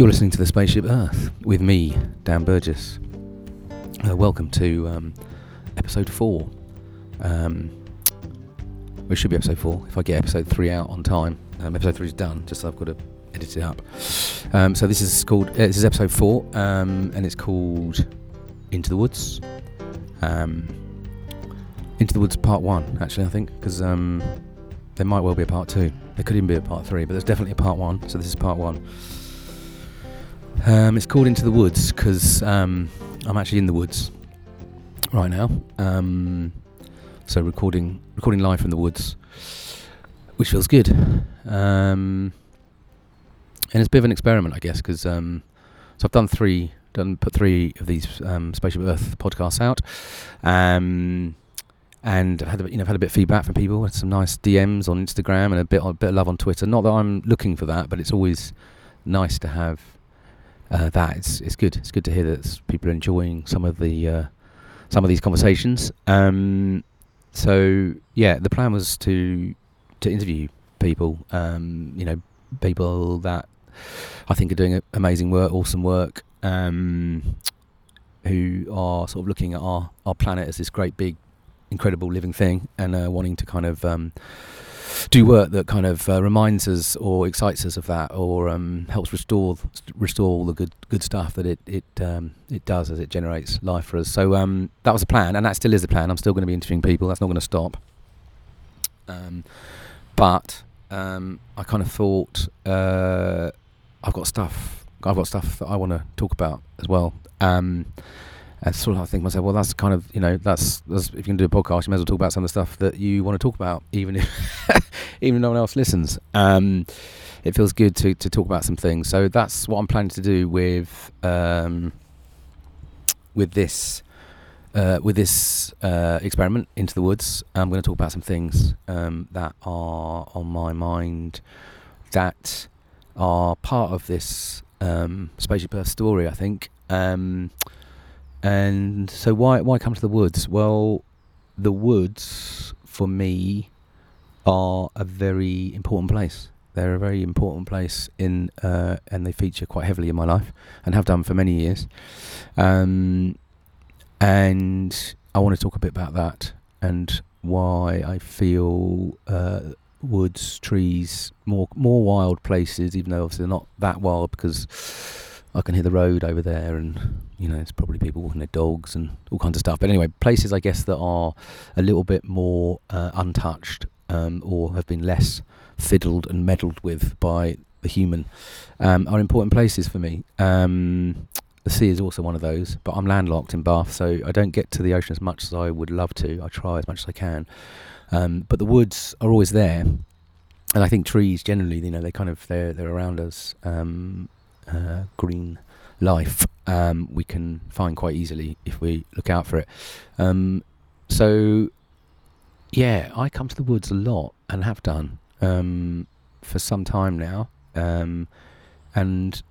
You're listening to the Spaceship Earth with me, Dan Burgess. Uh, welcome to um, episode four. Um, it should be episode four if I get episode three out on time. Um, episode three is done, just so I've got to edit it up. Um, so this is called. Uh, this is episode four, um, and it's called Into the Woods. Um, Into the Woods Part One, actually, I think, because um, there might well be a part two. There could even be a part three, but there's definitely a part one. So this is part one. Um, it's called Into the Woods because um, I'm actually in the woods right now. Um, so recording recording live from the woods, which feels good. Um, and it's a bit of an experiment, I guess, because um, so I've done three, done put three of these um, Spaceship Earth podcasts out, um, and I've had a, you know I've had a bit of feedback from people, had some nice DMs on Instagram and a bit a bit of love on Twitter. Not that I'm looking for that, but it's always nice to have uh, that. It's it's good. It's good to hear that people are enjoying some of the uh, some of these conversations. Um, so yeah, the plan was to to interview people. Um, you know, people that I think are doing amazing work, awesome work. Um, who are sort of looking at our, our planet as this great big incredible living thing and uh, wanting to kind of um, do work that kind of uh, reminds us or excites us of that, or um, helps restore restore all the good good stuff that it it um, it does as it generates life for us. So um, that was the plan, and that still is the plan. I'm still going to be interviewing people. That's not going to stop. Um, but um, I kind of thought uh, I've got stuff. I've got stuff that I want to talk about as well. Um, and sort of I think myself, well, that's kind of you know that's, that's if you can do a podcast, you may as well talk about some of the stuff that you want to talk about, even if even no one else listens. Um, it feels good to to talk about some things. So that's what I'm planning to do with um, with this. Uh, with this uh, experiment into the woods, I'm going to talk about some things um, that are on my mind that are part of this um, spaceship Earth story. I think. Um, and so why why come to the woods? Well, the woods for me are a very important place. They're a very important place in, uh, and they feature quite heavily in my life, and have done for many years. Um, and I want to talk a bit about that and why I feel uh, woods, trees, more more wild places, even though obviously they're not that wild because I can hear the road over there, and you know, it's probably people walking their dogs and all kinds of stuff. But anyway, places I guess that are a little bit more uh, untouched um, or have been less fiddled and meddled with by the human um, are important places for me. Um, the sea is also one of those, but I'm landlocked in Bath, so I don't get to the ocean as much as I would love to. I try as much as I can, um, but the woods are always there, and I think trees generally, you know, they kind of they're they're around us. Um, uh, green life um, we can find quite easily if we look out for it. So, yeah, I come to the woods a lot and have done um, for some time now, um, and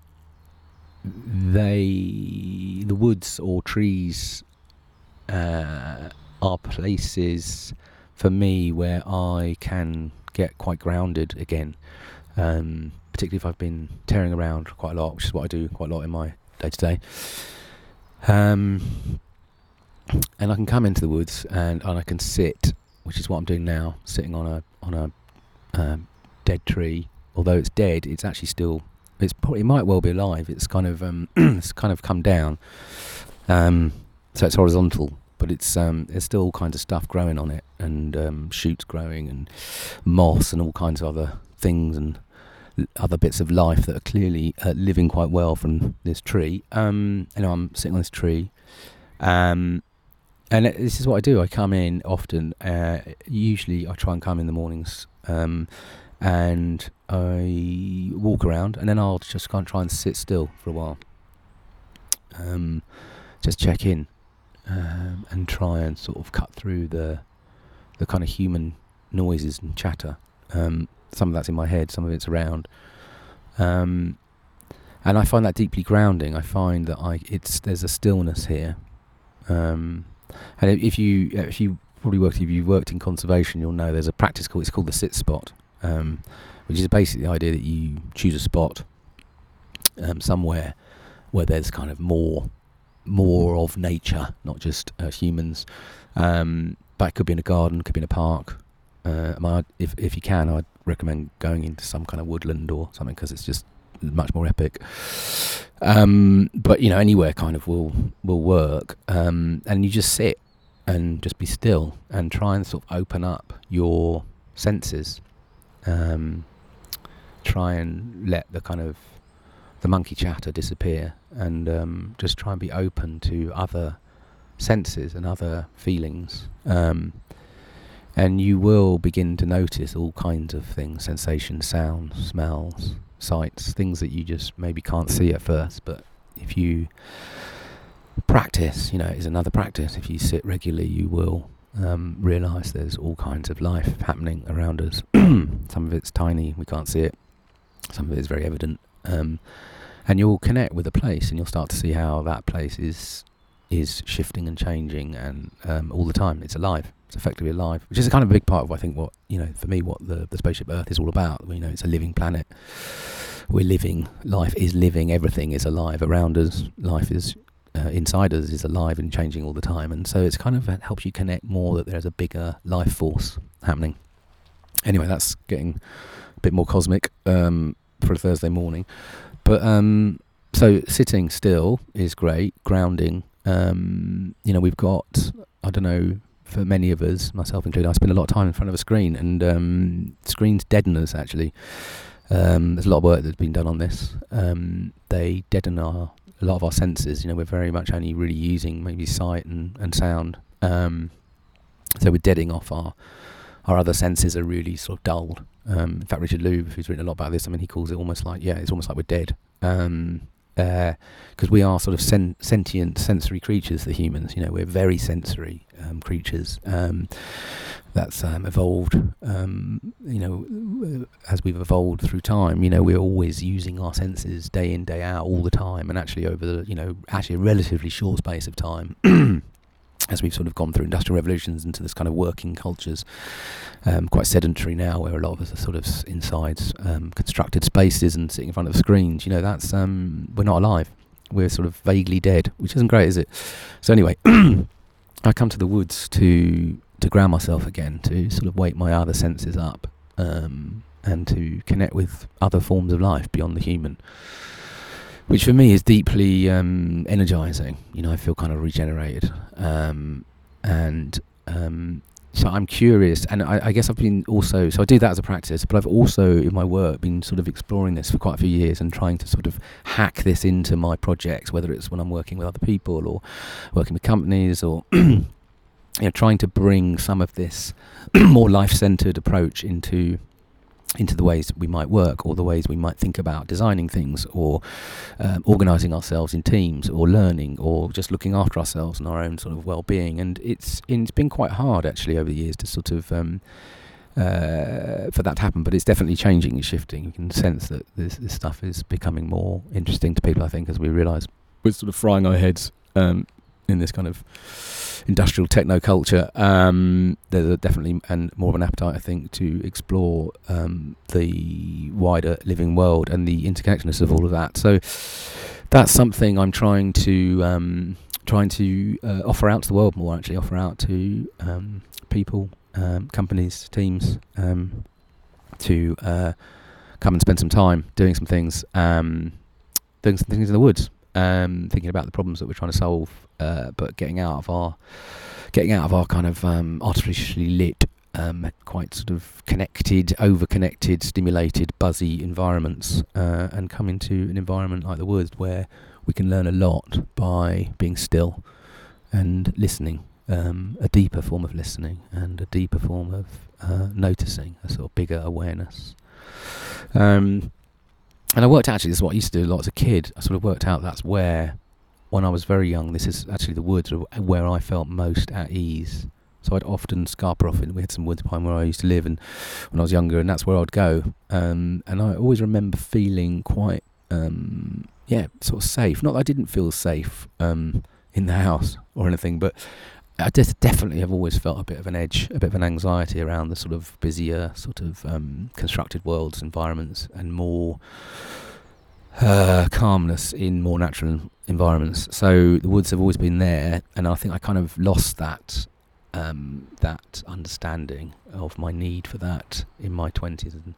they, the woods or trees, uh, are places for me where I can get quite grounded again. Um, particularly if I've been tearing around quite a lot, which is what I do quite a lot in my day to day. And I can come into the woods and, and I can sit, which is what I'm doing now, sitting on a on a um, dead tree. Although it's dead, it's actually still it's probably, it might well be alive. It's kind of um, it's kind of come down, um, so it's horizontal, but it's um, there's still all kinds of stuff growing on it, and um, shoots growing, and moss, and all kinds of other things, and other bits of life that are clearly uh, living quite well from this tree. Um, you know, I'm sitting on this tree, um, and this is what I do. I come in often. Uh, usually, I try and come in the mornings, um, and I walk around, and then I'll just kind of try and sit still for a while, um, just check in, um, and try and sort of cut through the the kind of human noises and chatter. Um, some of that's in my head, some of it's around. Um, and I find that deeply grounding. I find that I it's there's a stillness here. Um, and if you if you probably worked if you've worked in conservation, you'll know there's a practice called it's called the sit spot, um, which is basically the idea that you choose a spot um, somewhere where there's kind of more more of nature, not just uh, humans. Um, but it could be in a garden, could be in a park. Uh, if if you can, I'd recommend going into some kind of woodland or something because it's just much more epic. Um, but you know, anywhere kind of will will work, um, and you just sit and just be still and try and sort of open up your senses. Um, try and let the kind of the monkey chatter disappear and um, just try and be open to other senses and other feelings. Um, and you will begin to notice all kinds of things sensations, sounds, smells, sights, things that you just maybe can't see at first. But if you practice, you know, is another practice. If you sit regularly, you will um, realize there's all kinds of life happening around us. Some of it's tiny, we can't see it. Some of it is very evident. Um, and you'll connect with a place and you'll start to see how that place is is shifting and changing and um, all the time it's alive it's effectively alive which is a kind of a big part of I think what you know for me what the, the spaceship earth is all about. You know it's a living planet. We're living life is living everything is alive around us life is uh, inside us is alive and changing all the time. And so it's kind of it helps you connect more that there's a bigger life force happening. Anyway that's getting a bit more cosmic um, for a Thursday morning. But um, so sitting still is great, grounding. Um, you know, we've got I don't know for many of us, myself included, I spend a lot of time in front of a screen, and um, screens deaden us. Actually, um, there's a lot of work that's been done on this. Um, they deaden our a lot of our senses. You know, we're very much only really using maybe sight and and sound. Um, so we're deading off our our other senses are really sort of dulled. Um, in fact, Richard Louv, who's written a lot about this, I mean, he calls it almost like, yeah, it's almost like we're dead. Because uh, we are sort of sen- sentient sensory creatures, the humans. You know, we're very sensory um, creatures. Um, that's um, evolved. Um, you know, as we've evolved through time. You know, we're always using our senses day in, day out, all the time, and actually over the you know actually a relatively short space of time. As we've sort of gone through industrial revolutions into this kind of working cultures, um, quite sedentary now, where a lot of us are sort of inside um, constructed spaces and sitting in front of screens. You know, that's um, we're not alive. We're sort of vaguely dead, which isn't great, is it? So anyway, I come to the woods to to ground myself again, to sort of wake my other senses up, um, and to connect with other forms of life beyond the human which for me is deeply um, energizing. You know, I feel kind of regenerated, um, and um, so I'm curious. And I, I, guess I've been also so I do that as a practice, but I've also in my work been sort of exploring this for quite a few years and trying to sort of hack this into my projects, whether it's when I'm working with other people or working with companies or. you know, trying to bring some of this more life-centered approach into into the ways we might work or the ways we might think about designing things or um, organizing ourselves in teams or learning or just looking after ourselves and our own sort of well-being. And it's it's been quite hard actually over the years to sort of um, uh, for that to happen but it's definitely changing and shifting you can sense that this, this stuff is becoming more interesting to people I think as we realize. We're sort of frying our heads um, in this kind of industrial techno culture, um, there's definitely and more of an appetite, I think, to explore um, the wider living world and the interconnectedness of all of that. So that's something I'm trying to um, trying to uh, offer out to the world more. Actually, offer out to um, people, um, companies, teams um, to uh, come and spend some time doing some things, doing some things in the woods thinking about the problems that we're trying to solve, uh, but getting out of our getting out of our kind of um, artificially lit, um, quite sort of connected, over-connected, stimulated, buzzy environments, uh, and come into an environment like the woods where we can learn a lot by being still and listening. Um, a deeper form of listening and a deeper form of uh, noticing, a sort of bigger awareness. Um, and I worked actually, this is what I used to do a lot as a kid. I sort of worked out that's where, when I was very young, this is actually the woods where I felt most at ease. So I'd often Scarborough, and we had some woods behind where I used to live, and when I was younger, and that's where I'd go. Um, and I always remember feeling quite, um, yeah, sort of safe. Not that I didn't feel safe um, in the house or anything, but I just definitely have always felt a bit of an edge, a bit of an anxiety around the sort of busier, sort of um, constructed worlds, environments, and more uh, calmness in more natural environments. So the woods have always been there, and I think I kind of lost that um, that understanding of my need for that in my twenties and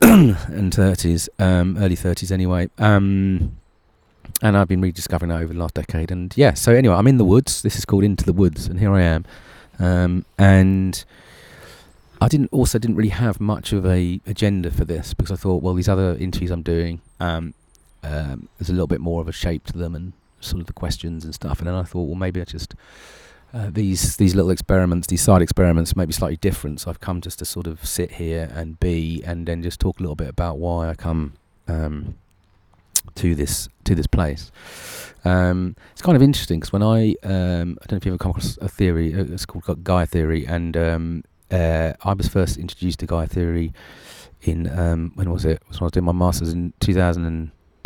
and thirties, um, early thirties anyway. Um, and I've been rediscovering that over the last decade. And yeah, so anyway, I'm in the woods. This is called Into the Woods, and here I am. Um, and I didn't also didn't really have much of a agenda for this because I thought, well, these other interviews I'm doing, um, um, there's a little bit more of a shape to them and sort of the questions and stuff. And then I thought, well, maybe I just uh, these these little experiments, these side experiments, may be slightly different. So I've come just to sort of sit here and be, and then just talk a little bit about why I come um, to this to this place. Um, it's kind of interesting because when I um, I don't know if you ever come across a theory, it's called Gaia theory, and um, uh, I was first introduced to Gaia theory in um, when was it? it? Was when I was doing my masters in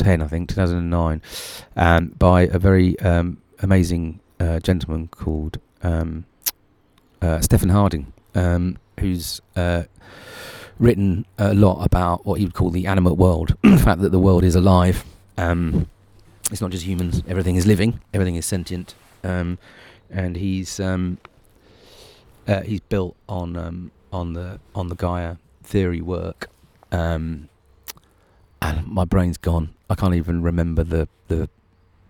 2010, I think 2009, um, by a very um, amazing uh, gentleman called uh, Stephen Harding, who's uh, written a lot about what he would call the animate world, the fact that the world is alive. Um, it's not just humans. Everything is living. Everything is sentient. Um, and he's um, uh, he's built on um, on the on the Gaia theory work. Um, and my brain's gone. I can't even remember the the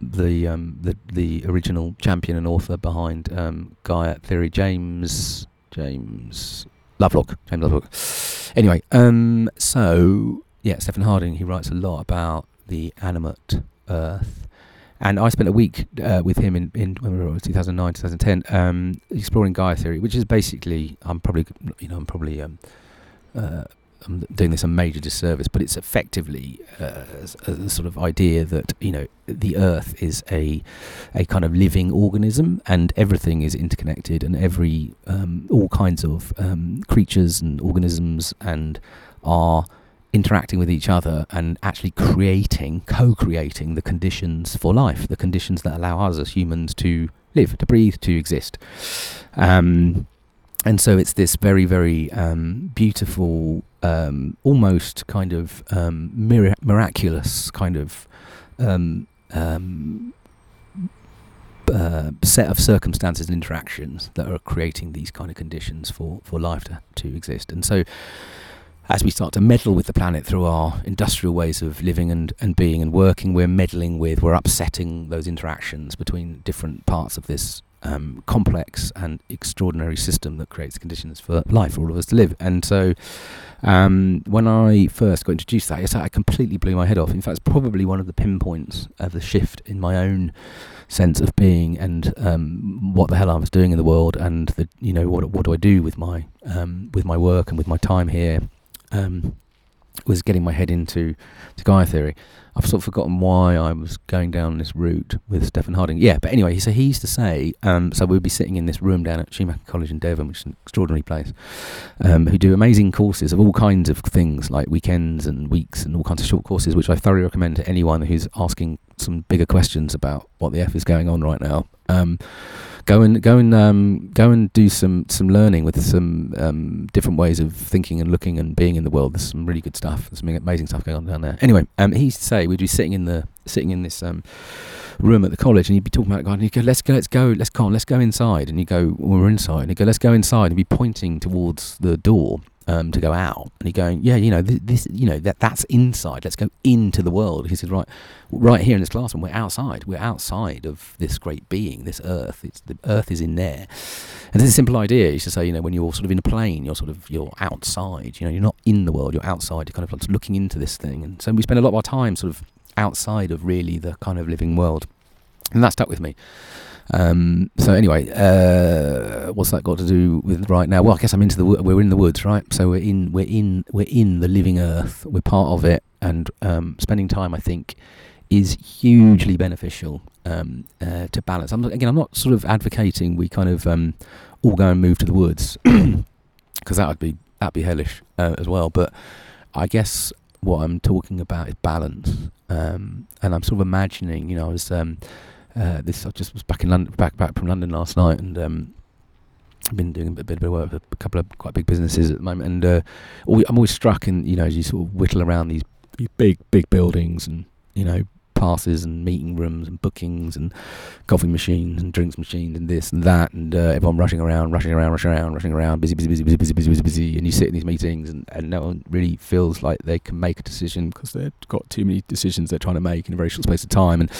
the um, the the original champion and author behind um, Gaia theory, James James Lovelock. James Lovelock. Anyway, um, so yeah, Stephen Harding. He writes a lot about the animate Earth. And I spent a week uh, with him in, in 2009, 2010, um, exploring Gaia theory, which is basically I'm probably you know I'm probably um, uh, I'm doing this a major disservice, but it's effectively uh, a, a, sort of idea that you know the Earth is a a kind of living organism, and everything is interconnected, and every um, all kinds of um, creatures and organisms and are interacting with each other and actually creating, co creating the conditions for life, the conditions that allow us as humans to live, to breathe, to exist. Um, and so it's this very, very um, beautiful, um, almost kind of um, mir- miraculous kind of um, um, uh, set of circumstances and interactions that are creating these kind of conditions for, for life to, to exist. And so as we start to meddle with the planet through our industrial ways of living and, and being and working, we're meddling with, we're upsetting those interactions between different parts of this um, complex and extraordinary system that creates conditions for life for all of us to live. And so, um, when I first got introduced to that, I completely blew my head off. In fact, it's probably one of the pinpoints of the shift in my own sense of being and um, what the hell I was doing in the world, and the you know what what do I do with my um, with my work and with my time here um, was getting my head into to Gaia theory. I've sort of forgotten why I was going down this route with Stephen Harding. Yeah, but anyway, so he used to say, um, so we'd be sitting in this room down at Schumacher College in Devon, which is an extraordinary place, um, who do amazing courses of all kinds of things, like weekends and weeks and all kinds of short courses, which I thoroughly recommend to anyone who's asking some bigger questions about what the F is going on right now. Um, go and go and um, go and do some some learning with some um, different ways of thinking and looking and being in the world. There's some really good stuff. There's some amazing stuff going on down there. Anyway, um, he used to say we'd be sitting in the sitting in this um, room at the college, and he'd be talking about God, and he'd go, "Let's go, let's go, let's come, let's go inside." And you go, well, "We're inside." And he'd go, "Let's go inside," and be pointing towards the door um, to go out. And he going, yeah, you know, this, this, you know, that that's inside. Let's go into the world. He said, right, right here in this classroom, we're outside. We're outside of this great being, this earth. It's the earth is in there. And there's a simple idea. Is to say, you know, when you're sort of in a plane, you're sort of you're outside. You know, you're not in the world. You're outside. You're kind of like looking into this thing. And so we spend a lot of our time sort of outside of really the kind of living world, and that stuck with me. Um, so anyway, uh, what's that got to do with right now? Well, I guess I'm into the we're in the woods, right? So we're in we're in we're in the living earth. We're part of it, and um, spending time, I think, is hugely beneficial um, uh, to balance. I'm again, I'm not sort of advocating we kind of um, all go and move to the woods because that would be that'd be hellish uh, as well. But I guess what I'm talking about is balance, um, and I'm sort of imagining, you know, I was um, uh, this I just was back in London, back back from London last night, and um, I've been doing a bit, bit of work with a couple of quite big businesses at the moment, and uh, I'm always struck in you know as you sort of whittle around these big big buildings and you know passes and meeting rooms and bookings and coffee machines and drinks machines and this and that and uh, everyone rushing around, rushing around, rushing around, rushing around, busy, busy, busy, busy, busy, busy, busy, busy. And you sit in these meetings and, and no one really feels like they can make a decision because they've got too many decisions they're trying to make in a very short space of time. And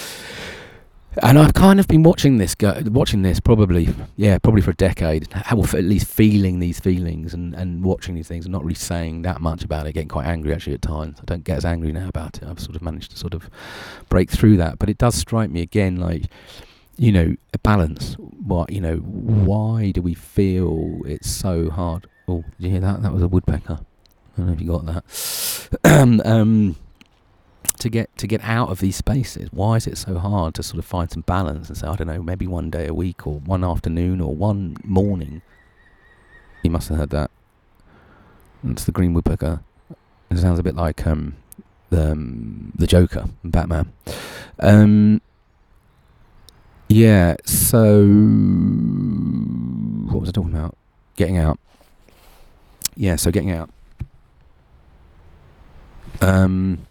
and I've kind of been watching this, go, watching this probably, yeah, probably for a decade. At least feeling these feelings and, and watching these things, and not really saying that much about it. Getting quite angry actually at times. I don't get as angry now about it. I've sort of managed to sort of break through that. But it does strike me again, like you know, a balance. What you know, why do we feel it's so hard? Oh, did you hear that? That was a woodpecker. I don't know if you got that. um, to get to get out of these spaces? Why is it so hard to sort of find some balance and say, I don't know, maybe one day a week or one afternoon or one morning? You must have heard that. It's the green woodpecker. It sounds a bit like um, the um, the Joker, Batman. Um, yeah. So what was I talking about? Getting out. Yeah. So getting out. Um,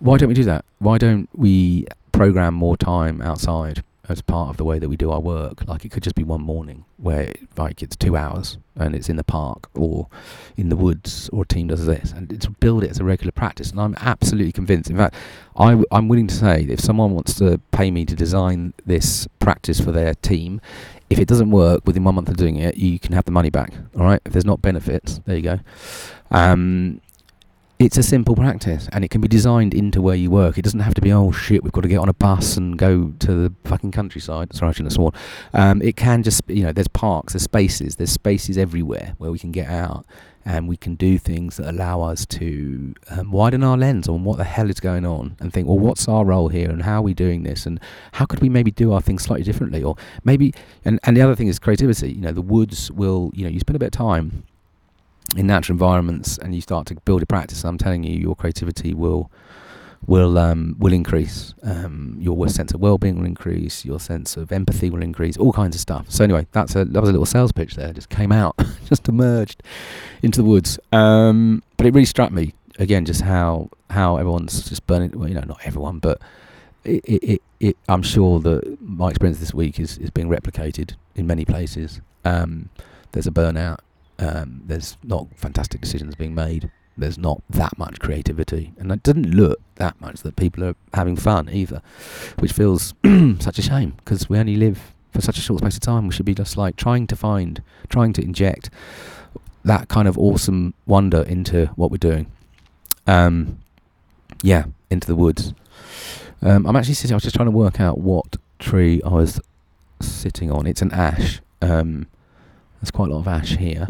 why don't we do that? Why don't we program more time outside as part of the way that we do our work? Like it could just be one morning where like it's two hours and it's in the park or in the woods or a team does this and it's build it as a regular practice. And I'm absolutely convinced. In fact, I'm willing to say if someone wants to pay me to design this practice for their team, if it doesn't work within one month of doing it, you can have the money back. All right. If there's not benefits, there you go. Um, it's a simple practice and it can be designed into where you work. It doesn't have to be, oh shit, we've got to get on a bus and go to the fucking countryside. Sorry, I shouldn't have sworn. Um, it can just, you know, there's parks, there's spaces, there's spaces everywhere where we can get out and we can do things that allow us to um, widen our lens on what the hell is going on and think, well, what's our role here and how are we doing this and how could we maybe do our things slightly differently or maybe, and, and the other thing is creativity. You know, the woods will, you know, you spend a bit of time in natural environments and you start to build a practice, I'm telling you, your creativity will will um, will increase. Um, your sense of well-being will increase. Your sense of empathy will increase. All kinds of stuff. So anyway, that's a that was a little sales pitch there. Just came out, just emerged into the woods. Um, but it really struck me again, just how how everyone's just burning. Well, you know, not everyone, but it, it, it, it I'm sure that my experience this week is is being replicated in many places. Um, there's a burnout um, there's not fantastic decisions being made. There's not that much creativity, and it doesn't look that much that people are having fun either, which feels such a shame because we only live for such a short space of time. We should be just like trying to find, trying to inject that kind of awesome wonder into what we're doing. Um, yeah, into the woods. Um, I'm actually sitting. I was just trying to work out what tree I was sitting on. It's an ash. Um, there's quite a lot of ash here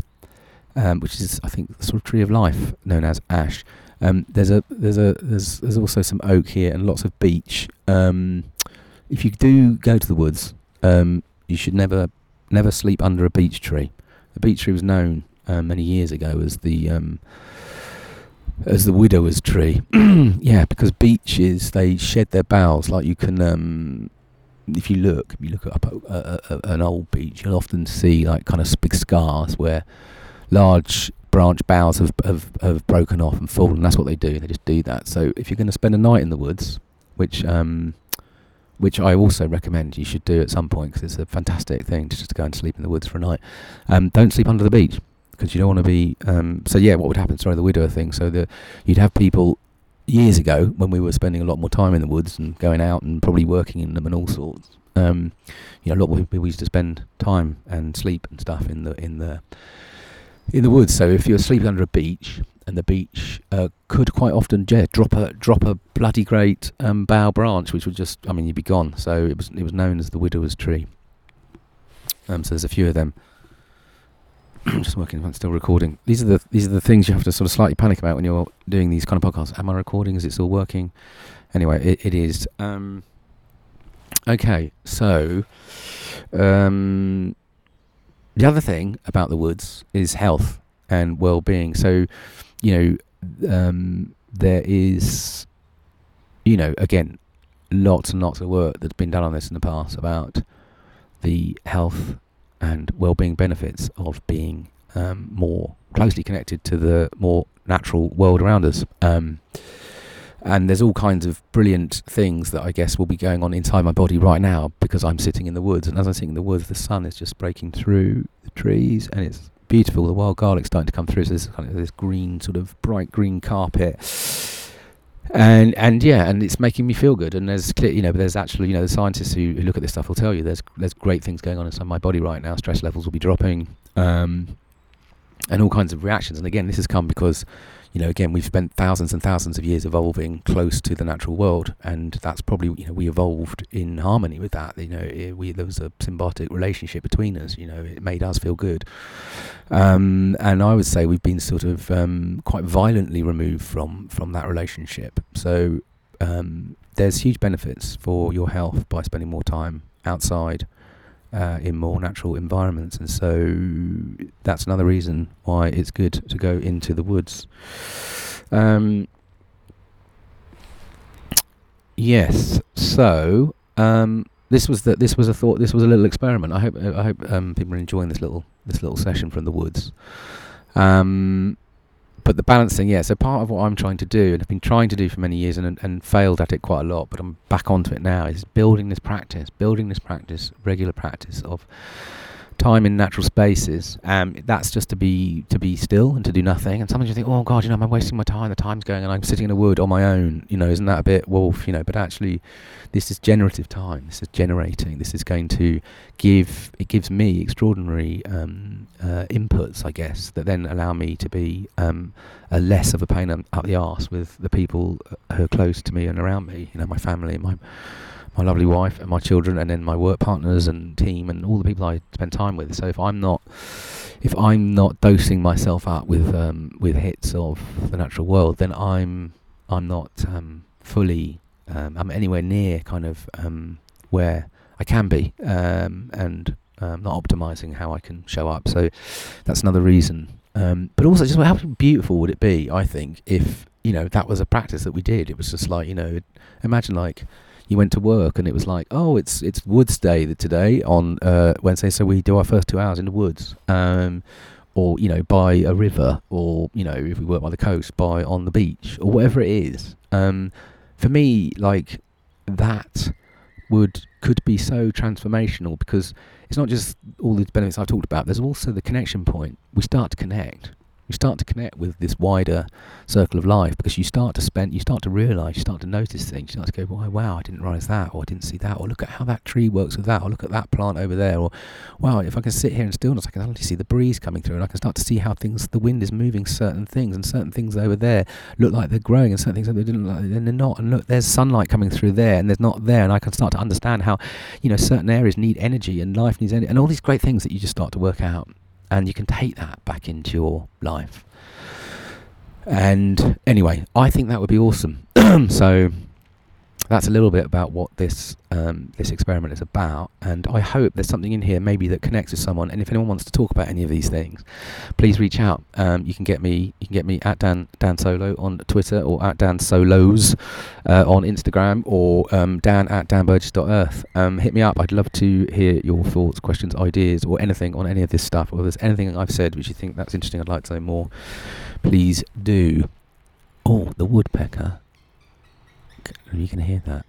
um, which is I think the sort of tree of life known as ash. Um, there's a there's a there's there's also some oak here and lots of beech. Um, if you do go to the woods, um, you should never never sleep under a beech tree. The beech tree was known uh, many years ago as the um, as the widower's tree. yeah, because beeches they shed their boughs like you can. Um, if you look, if you look up a, a, a, an old beech, you'll often see like kind of big scars where large branch boughs have, have, have broken off and fallen. That's what they do. They just do that. So if you're going to spend a night in the woods, which um, which I also recommend you should do at some point because it's a fantastic thing to just go and sleep in the woods for a night. Um, don't sleep under the beech because you don't want to be. Um, so yeah, what would happen? Sorry, the widower thing. So the you'd have people years ago when we were spending a lot more time in the woods and going out and probably working in them and all sorts. Um, you know, a lot of people used to spend time and sleep and stuff in the in the in the woods. So if you're sleeping under a beech, and the beech uh, could quite often yeah, drop a drop a bloody great um, bough branch, which would just I mean you'd be gone. So it was it was known as the widower's tree. Um, so there's a few of them. I'm just working. I'm still recording. These are the these are the things you have to sort of slightly panic about when you're doing these kind of podcasts. Am I recording? Is it still working? Anyway, it, it is. Um, okay, so um, the other thing about the woods is health and well-being. So, you know, um, there is, you know, again, lots and lots of work that's been done on this in the past about the health and well-being benefits of being um, more closely connected to the more natural world around us. Um, and there's all kinds of brilliant things that I guess will be going on inside my body right now because I'm sitting in the woods. And as I'm sitting in the woods, the sun is just breaking through the trees, and it's beautiful. The wild garlic's starting to come through. So there's kind of this green, sort of bright green carpet and and yeah, and it's making me feel good. And there's you know, there's actually, you know, the scientists who, who look at this stuff will tell you there's there's great things going on inside my body right now. Stress levels will be dropping, um, and all kinds of reactions. And again, this has come because you know, again, we've spent thousands and thousands of years evolving close to the natural world, and that's probably you know we evolved in harmony with that. You know, it, we there was a symbiotic relationship between us. You know, it made us feel good, um, and I would say we've been sort of um, quite violently removed from from that relationship. So um, there's huge benefits for your health by spending more time outside uh, in more natural environments, and so that's another reason why it's good to go into the woods. Um, yes, so um, this was the, this was a thought. This was a little experiment. I hope I hope um, people are enjoying this little this little session from the woods. Um, but the balancing, yeah. So part of what I'm trying to do, and I've been trying to do for many years, and and failed at it quite a lot, but I'm back onto it now, is building this practice, building this practice, regular practice of time in natural spaces. Um, that's just to be to be still and to do nothing. And sometimes you think, oh God, you know, am I wasting my time? The time's going, and I'm sitting in a wood on my own. You know, isn't that a bit wolf? You know, but actually, this is generative time. This is generating. This is going to give. It gives me extraordinary um, uh, inputs, I guess, that then allow me to be um, a less of a pain up the arse with the people uh, who are close to me and around me. You know, my family, my my lovely wife and my children, and then my work partners and team and all the people I spend time with. So if I'm not if I'm not dosing myself up with um, with hits of the natural world, then I'm I'm not um, fully um, I'm anywhere near kind of um, where I can be um, and um, not optimizing how I can show up. So that's another reason. but also, just how beautiful would it be? I think if you know that was a practice that we did. It was just like you know, imagine like you went to work and it was like, oh, it's it's Woods Day today on uh, Wednesday, so we do our first two hours in the woods, um, or you know, by a river, or you know, if we work by the coast, by on the beach, or whatever it is. Um, for me, like that would could be so transformational because it's not just all the benefits I've talked about. There's also the connection point. We start to connect you start to connect with this wider circle of life because you start to spend, you start to realize, you start to notice things. You start to go, "Why? Wow, I didn't realize that, or I didn't see that, or look at how that tree works with that, or look at that plant over there, or wow, if I can sit here in stillness, I can actually see the breeze coming through, and I can start to see how things, the wind is moving certain things, and certain things over there look like they're growing, and certain things that they didn't, like, and they're not. And look, there's sunlight coming through there, and there's not there, and I can start to understand how, you know, certain areas need energy, and life needs energy, and all these great things that you just start to work out and you can take that back into your life. And anyway, I think that would be awesome. so that's a little bit about what this um, this experiment is about, and I hope there's something in here maybe that connects with someone. And if anyone wants to talk about any of these things, please reach out. Um, you can get me you can get me at Dan Dan Solo on Twitter or at Dan Solos uh, on Instagram or um, Dan at danburgess.earth. Um, hit me up. I'd love to hear your thoughts, questions, ideas, or anything on any of this stuff. Or if there's anything I've said which you think that's interesting, I'd like to know more. Please do. Oh, the woodpecker you can hear that.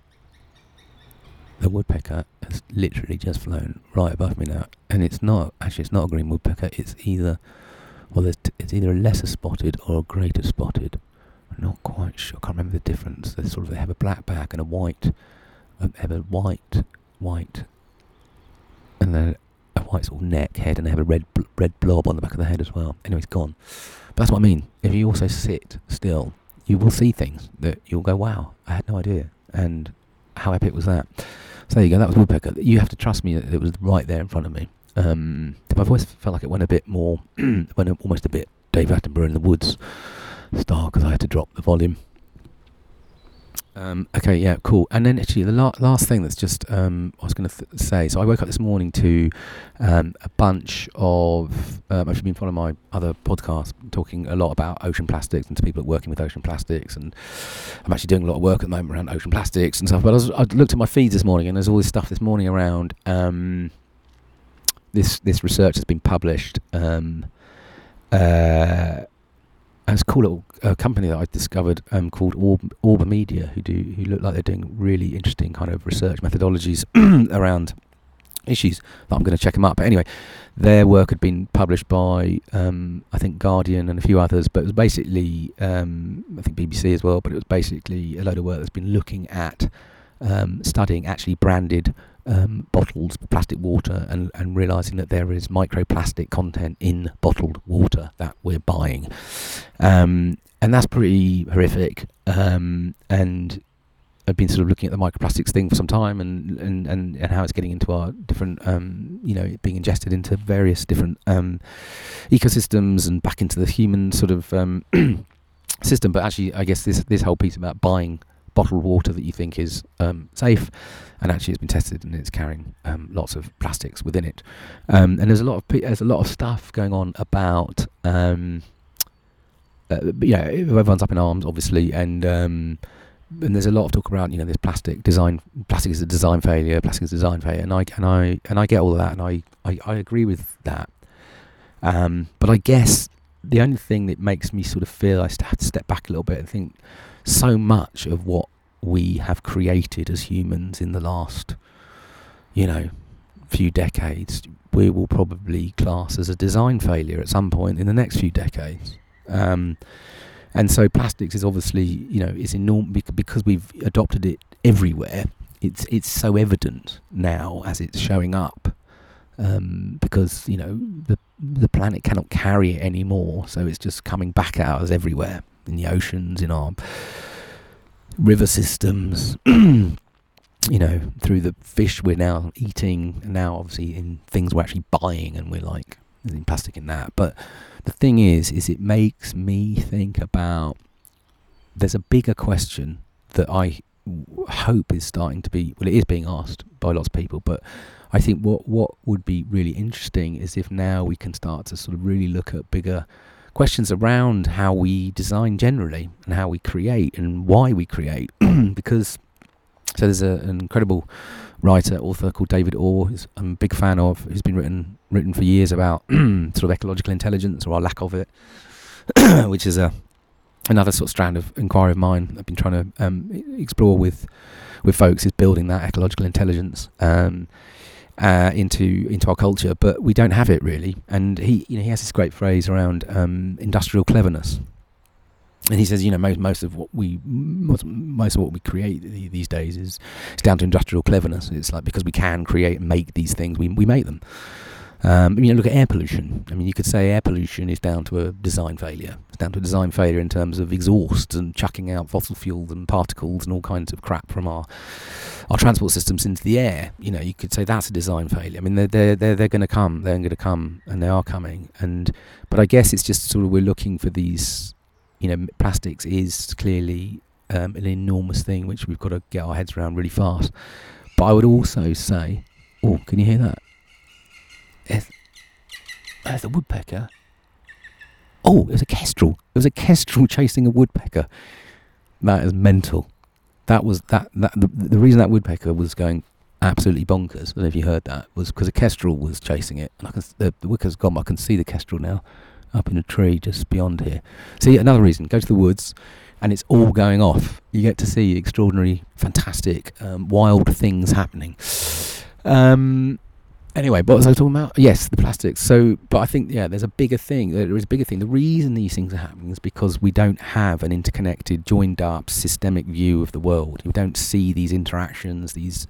The woodpecker has literally just flown right above me now, and it's not actually it's not a green woodpecker. It's either well, t- it's either a lesser spotted or a greater spotted. I'm not quite sure. I can't remember the difference. They sort of they have a black back and a white, um, have a white, white, and then a white sort of neck head, and they have a red bl- red blob on the back of the head as well. Anyway, it's gone. But that's what I mean. If you also sit still you will see things that you'll go, wow, I had no idea. And how epic was that? So there you go, that was Woodpecker. You have to trust me that it was right there in front of me. Um, my voice felt like it went a bit more, went almost a bit Dave Attenborough in the woods style because I had to drop the volume. Um, okay, yeah, cool. And then actually, the la- last thing that's just um, I was going to th- say. So I woke up this morning to um, a bunch of. Um, I've been following my other podcast, talking a lot about ocean plastics and to people working with ocean plastics. And I'm actually doing a lot of work at the moment around ocean plastics and stuff. But I, was, I looked at my feeds this morning, and there's all this stuff this morning around. Um, this this research has been published. Um, it's a cool little uh, company that I discovered um, called Orb, Orb Media, who do who look like they're doing really interesting kind of research methodologies around issues. I'm going to check them out. But anyway, their work had been published by um, I think Guardian and a few others, but it was basically um, I think BBC as well. But it was basically a load of work that's been looking at um, studying actually branded um, bottled plastic water and, and realizing that there is microplastic content in bottled water that we're buying. Um, and that's pretty horrific. Um, and I've been sort of looking at the microplastics thing for some time and, and, and, and how it's getting into our different, um, you know, being ingested into various different um, ecosystems and back into the human sort of um, system. But actually, I guess this, this whole piece about buying bottled water that you think is um, safe, and actually it's been tested and it's carrying um, lots of plastics within it. Um, and there's a lot of there's a lot of stuff going on about um, uh, yeah everyone's up in arms obviously and. Um, and there's a lot of talk about you know this plastic design plastic is a design failure plastic is a design failure and I and I and I get all of that and I, I, I agree with that um, but I guess the only thing that makes me sort of feel I have to step back a little bit and think so much of what we have created as humans in the last, you know, few decades, we will probably class as a design failure at some point in the next few decades. Um, and so plastics is obviously, you know, it's enormous because we've adopted it everywhere. It's it's so evident now as it's showing up um, because you know the the planet cannot carry it anymore, so it's just coming back out as everywhere in the oceans, in our river systems, you know, through the fish we're now eating, now obviously in things we're actually buying, and we're like, there's plastic in that. But the thing is, is it makes me think about there's a bigger question that I hope is starting to be well, it is being asked by lots of people, but I think what what would be really interesting is if now we can start to sort of really look at bigger questions around how we design generally and how we create and why we create. because so there's a, an incredible writer, author called David Orr, who's I'm a big fan of, who's been written written for years about sort of ecological intelligence or our lack of it, which is a another sort of strand of inquiry of mine. I've been trying to um, explore with with folks is building that ecological intelligence. Um, uh, into into our culture, but we don't have it really. And he, you know, he has this great phrase around um, industrial cleverness, and he says, you know, most most of what we most, most of what we create these days is, is down to industrial cleverness. It's like because we can create and make these things, we we make them. Um, I mean, look at air pollution. I mean, you could say air pollution is down to a design failure. It's down to a design failure in terms of exhaust and chucking out fossil fuels and particles and all kinds of crap from our our transport systems into the air. You know, you could say that's a design failure. I mean, they're they're they're, they're going to come. They're going to come, and they are coming. And but I guess it's just sort of we're looking for these. You know, plastics is clearly um, an enormous thing which we've got to get our heads around really fast. But I would also say, oh, can you hear that? There's, a woodpecker. Oh, it was a kestrel. It was a kestrel chasing a woodpecker. That is mental. That was that. that the, the reason that woodpecker was going absolutely bonkers. I don't know if you heard that was because a kestrel was chasing it, and I can, the, the woodpecker's gone. I can see the kestrel now, up in a tree just beyond here. See another reason: go to the woods, and it's all going off. You get to see extraordinary, fantastic, um, wild things happening. Um, Anyway, what was I talking about? Yes, the plastics. So, but I think yeah, there's a bigger thing. There is a bigger thing. The reason these things are happening is because we don't have an interconnected, joined up, systemic view of the world. We don't see these interactions, these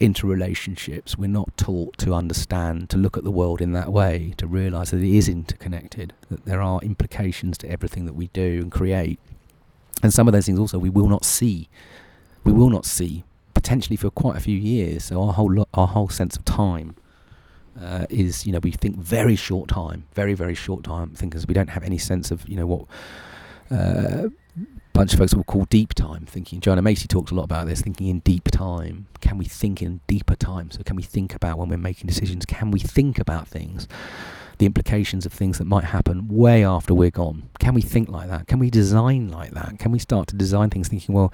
interrelationships. We're not taught to understand, to look at the world in that way, to realise that it is interconnected, that there are implications to everything that we do and create, and some of those things also we will not see. We will not see potentially for quite a few years. So our whole lo- our whole sense of time uh, is you know we think very short time, very very short time thinkers. We don't have any sense of you know what uh, bunch of folks will call deep time thinking. Joanna Macy talks a lot about this, thinking in deep time. Can we think in deeper time? So can we think about when we're making decisions? Can we think about things? The implications of things that might happen way after we're gone. Can we think like that? Can we design like that? Can we start to design things thinking, well,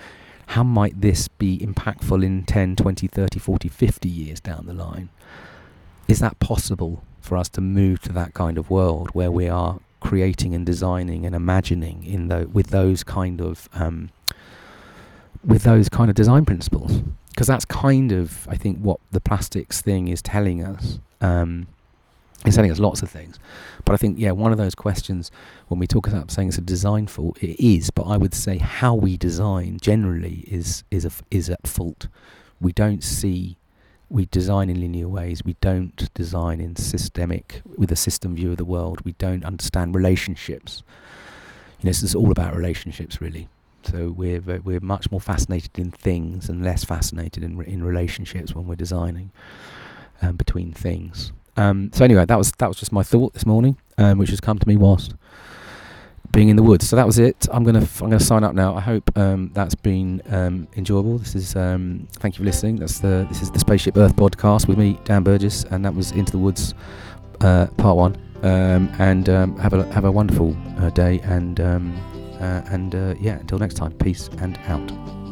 how might this be impactful in 10, 20, 30, 40, 50 years down the line? Is that possible for us to move to that kind of world where we are creating and designing and imagining in the with those kind of um, with those kind of design principles because that's kind of I think what the plastics thing is telling us. Um, it's telling us lots of things, but I think yeah, one of those questions when we talk about saying it's a design fault, it is. But I would say how we design generally is is a, is at fault. We don't see we design in linear ways. We don't design in systemic with a system view of the world. We don't understand relationships. You know, this is all about relationships, really. So we're we're much more fascinated in things and less fascinated in in relationships when we're designing um, between things. Um, so anyway, that was that was just my thought this morning, um, which has come to me whilst being in the woods. So that was it. I'm gonna f- I'm gonna sign up now. I hope um, that's been um, enjoyable. This is um, thank you for listening. That's the this is the Spaceship Earth podcast with me, Dan Burgess, and that was Into the Woods, uh, part one. Um, and um, have a have a wonderful uh, day and um, uh, and uh, yeah, until next time, peace and out.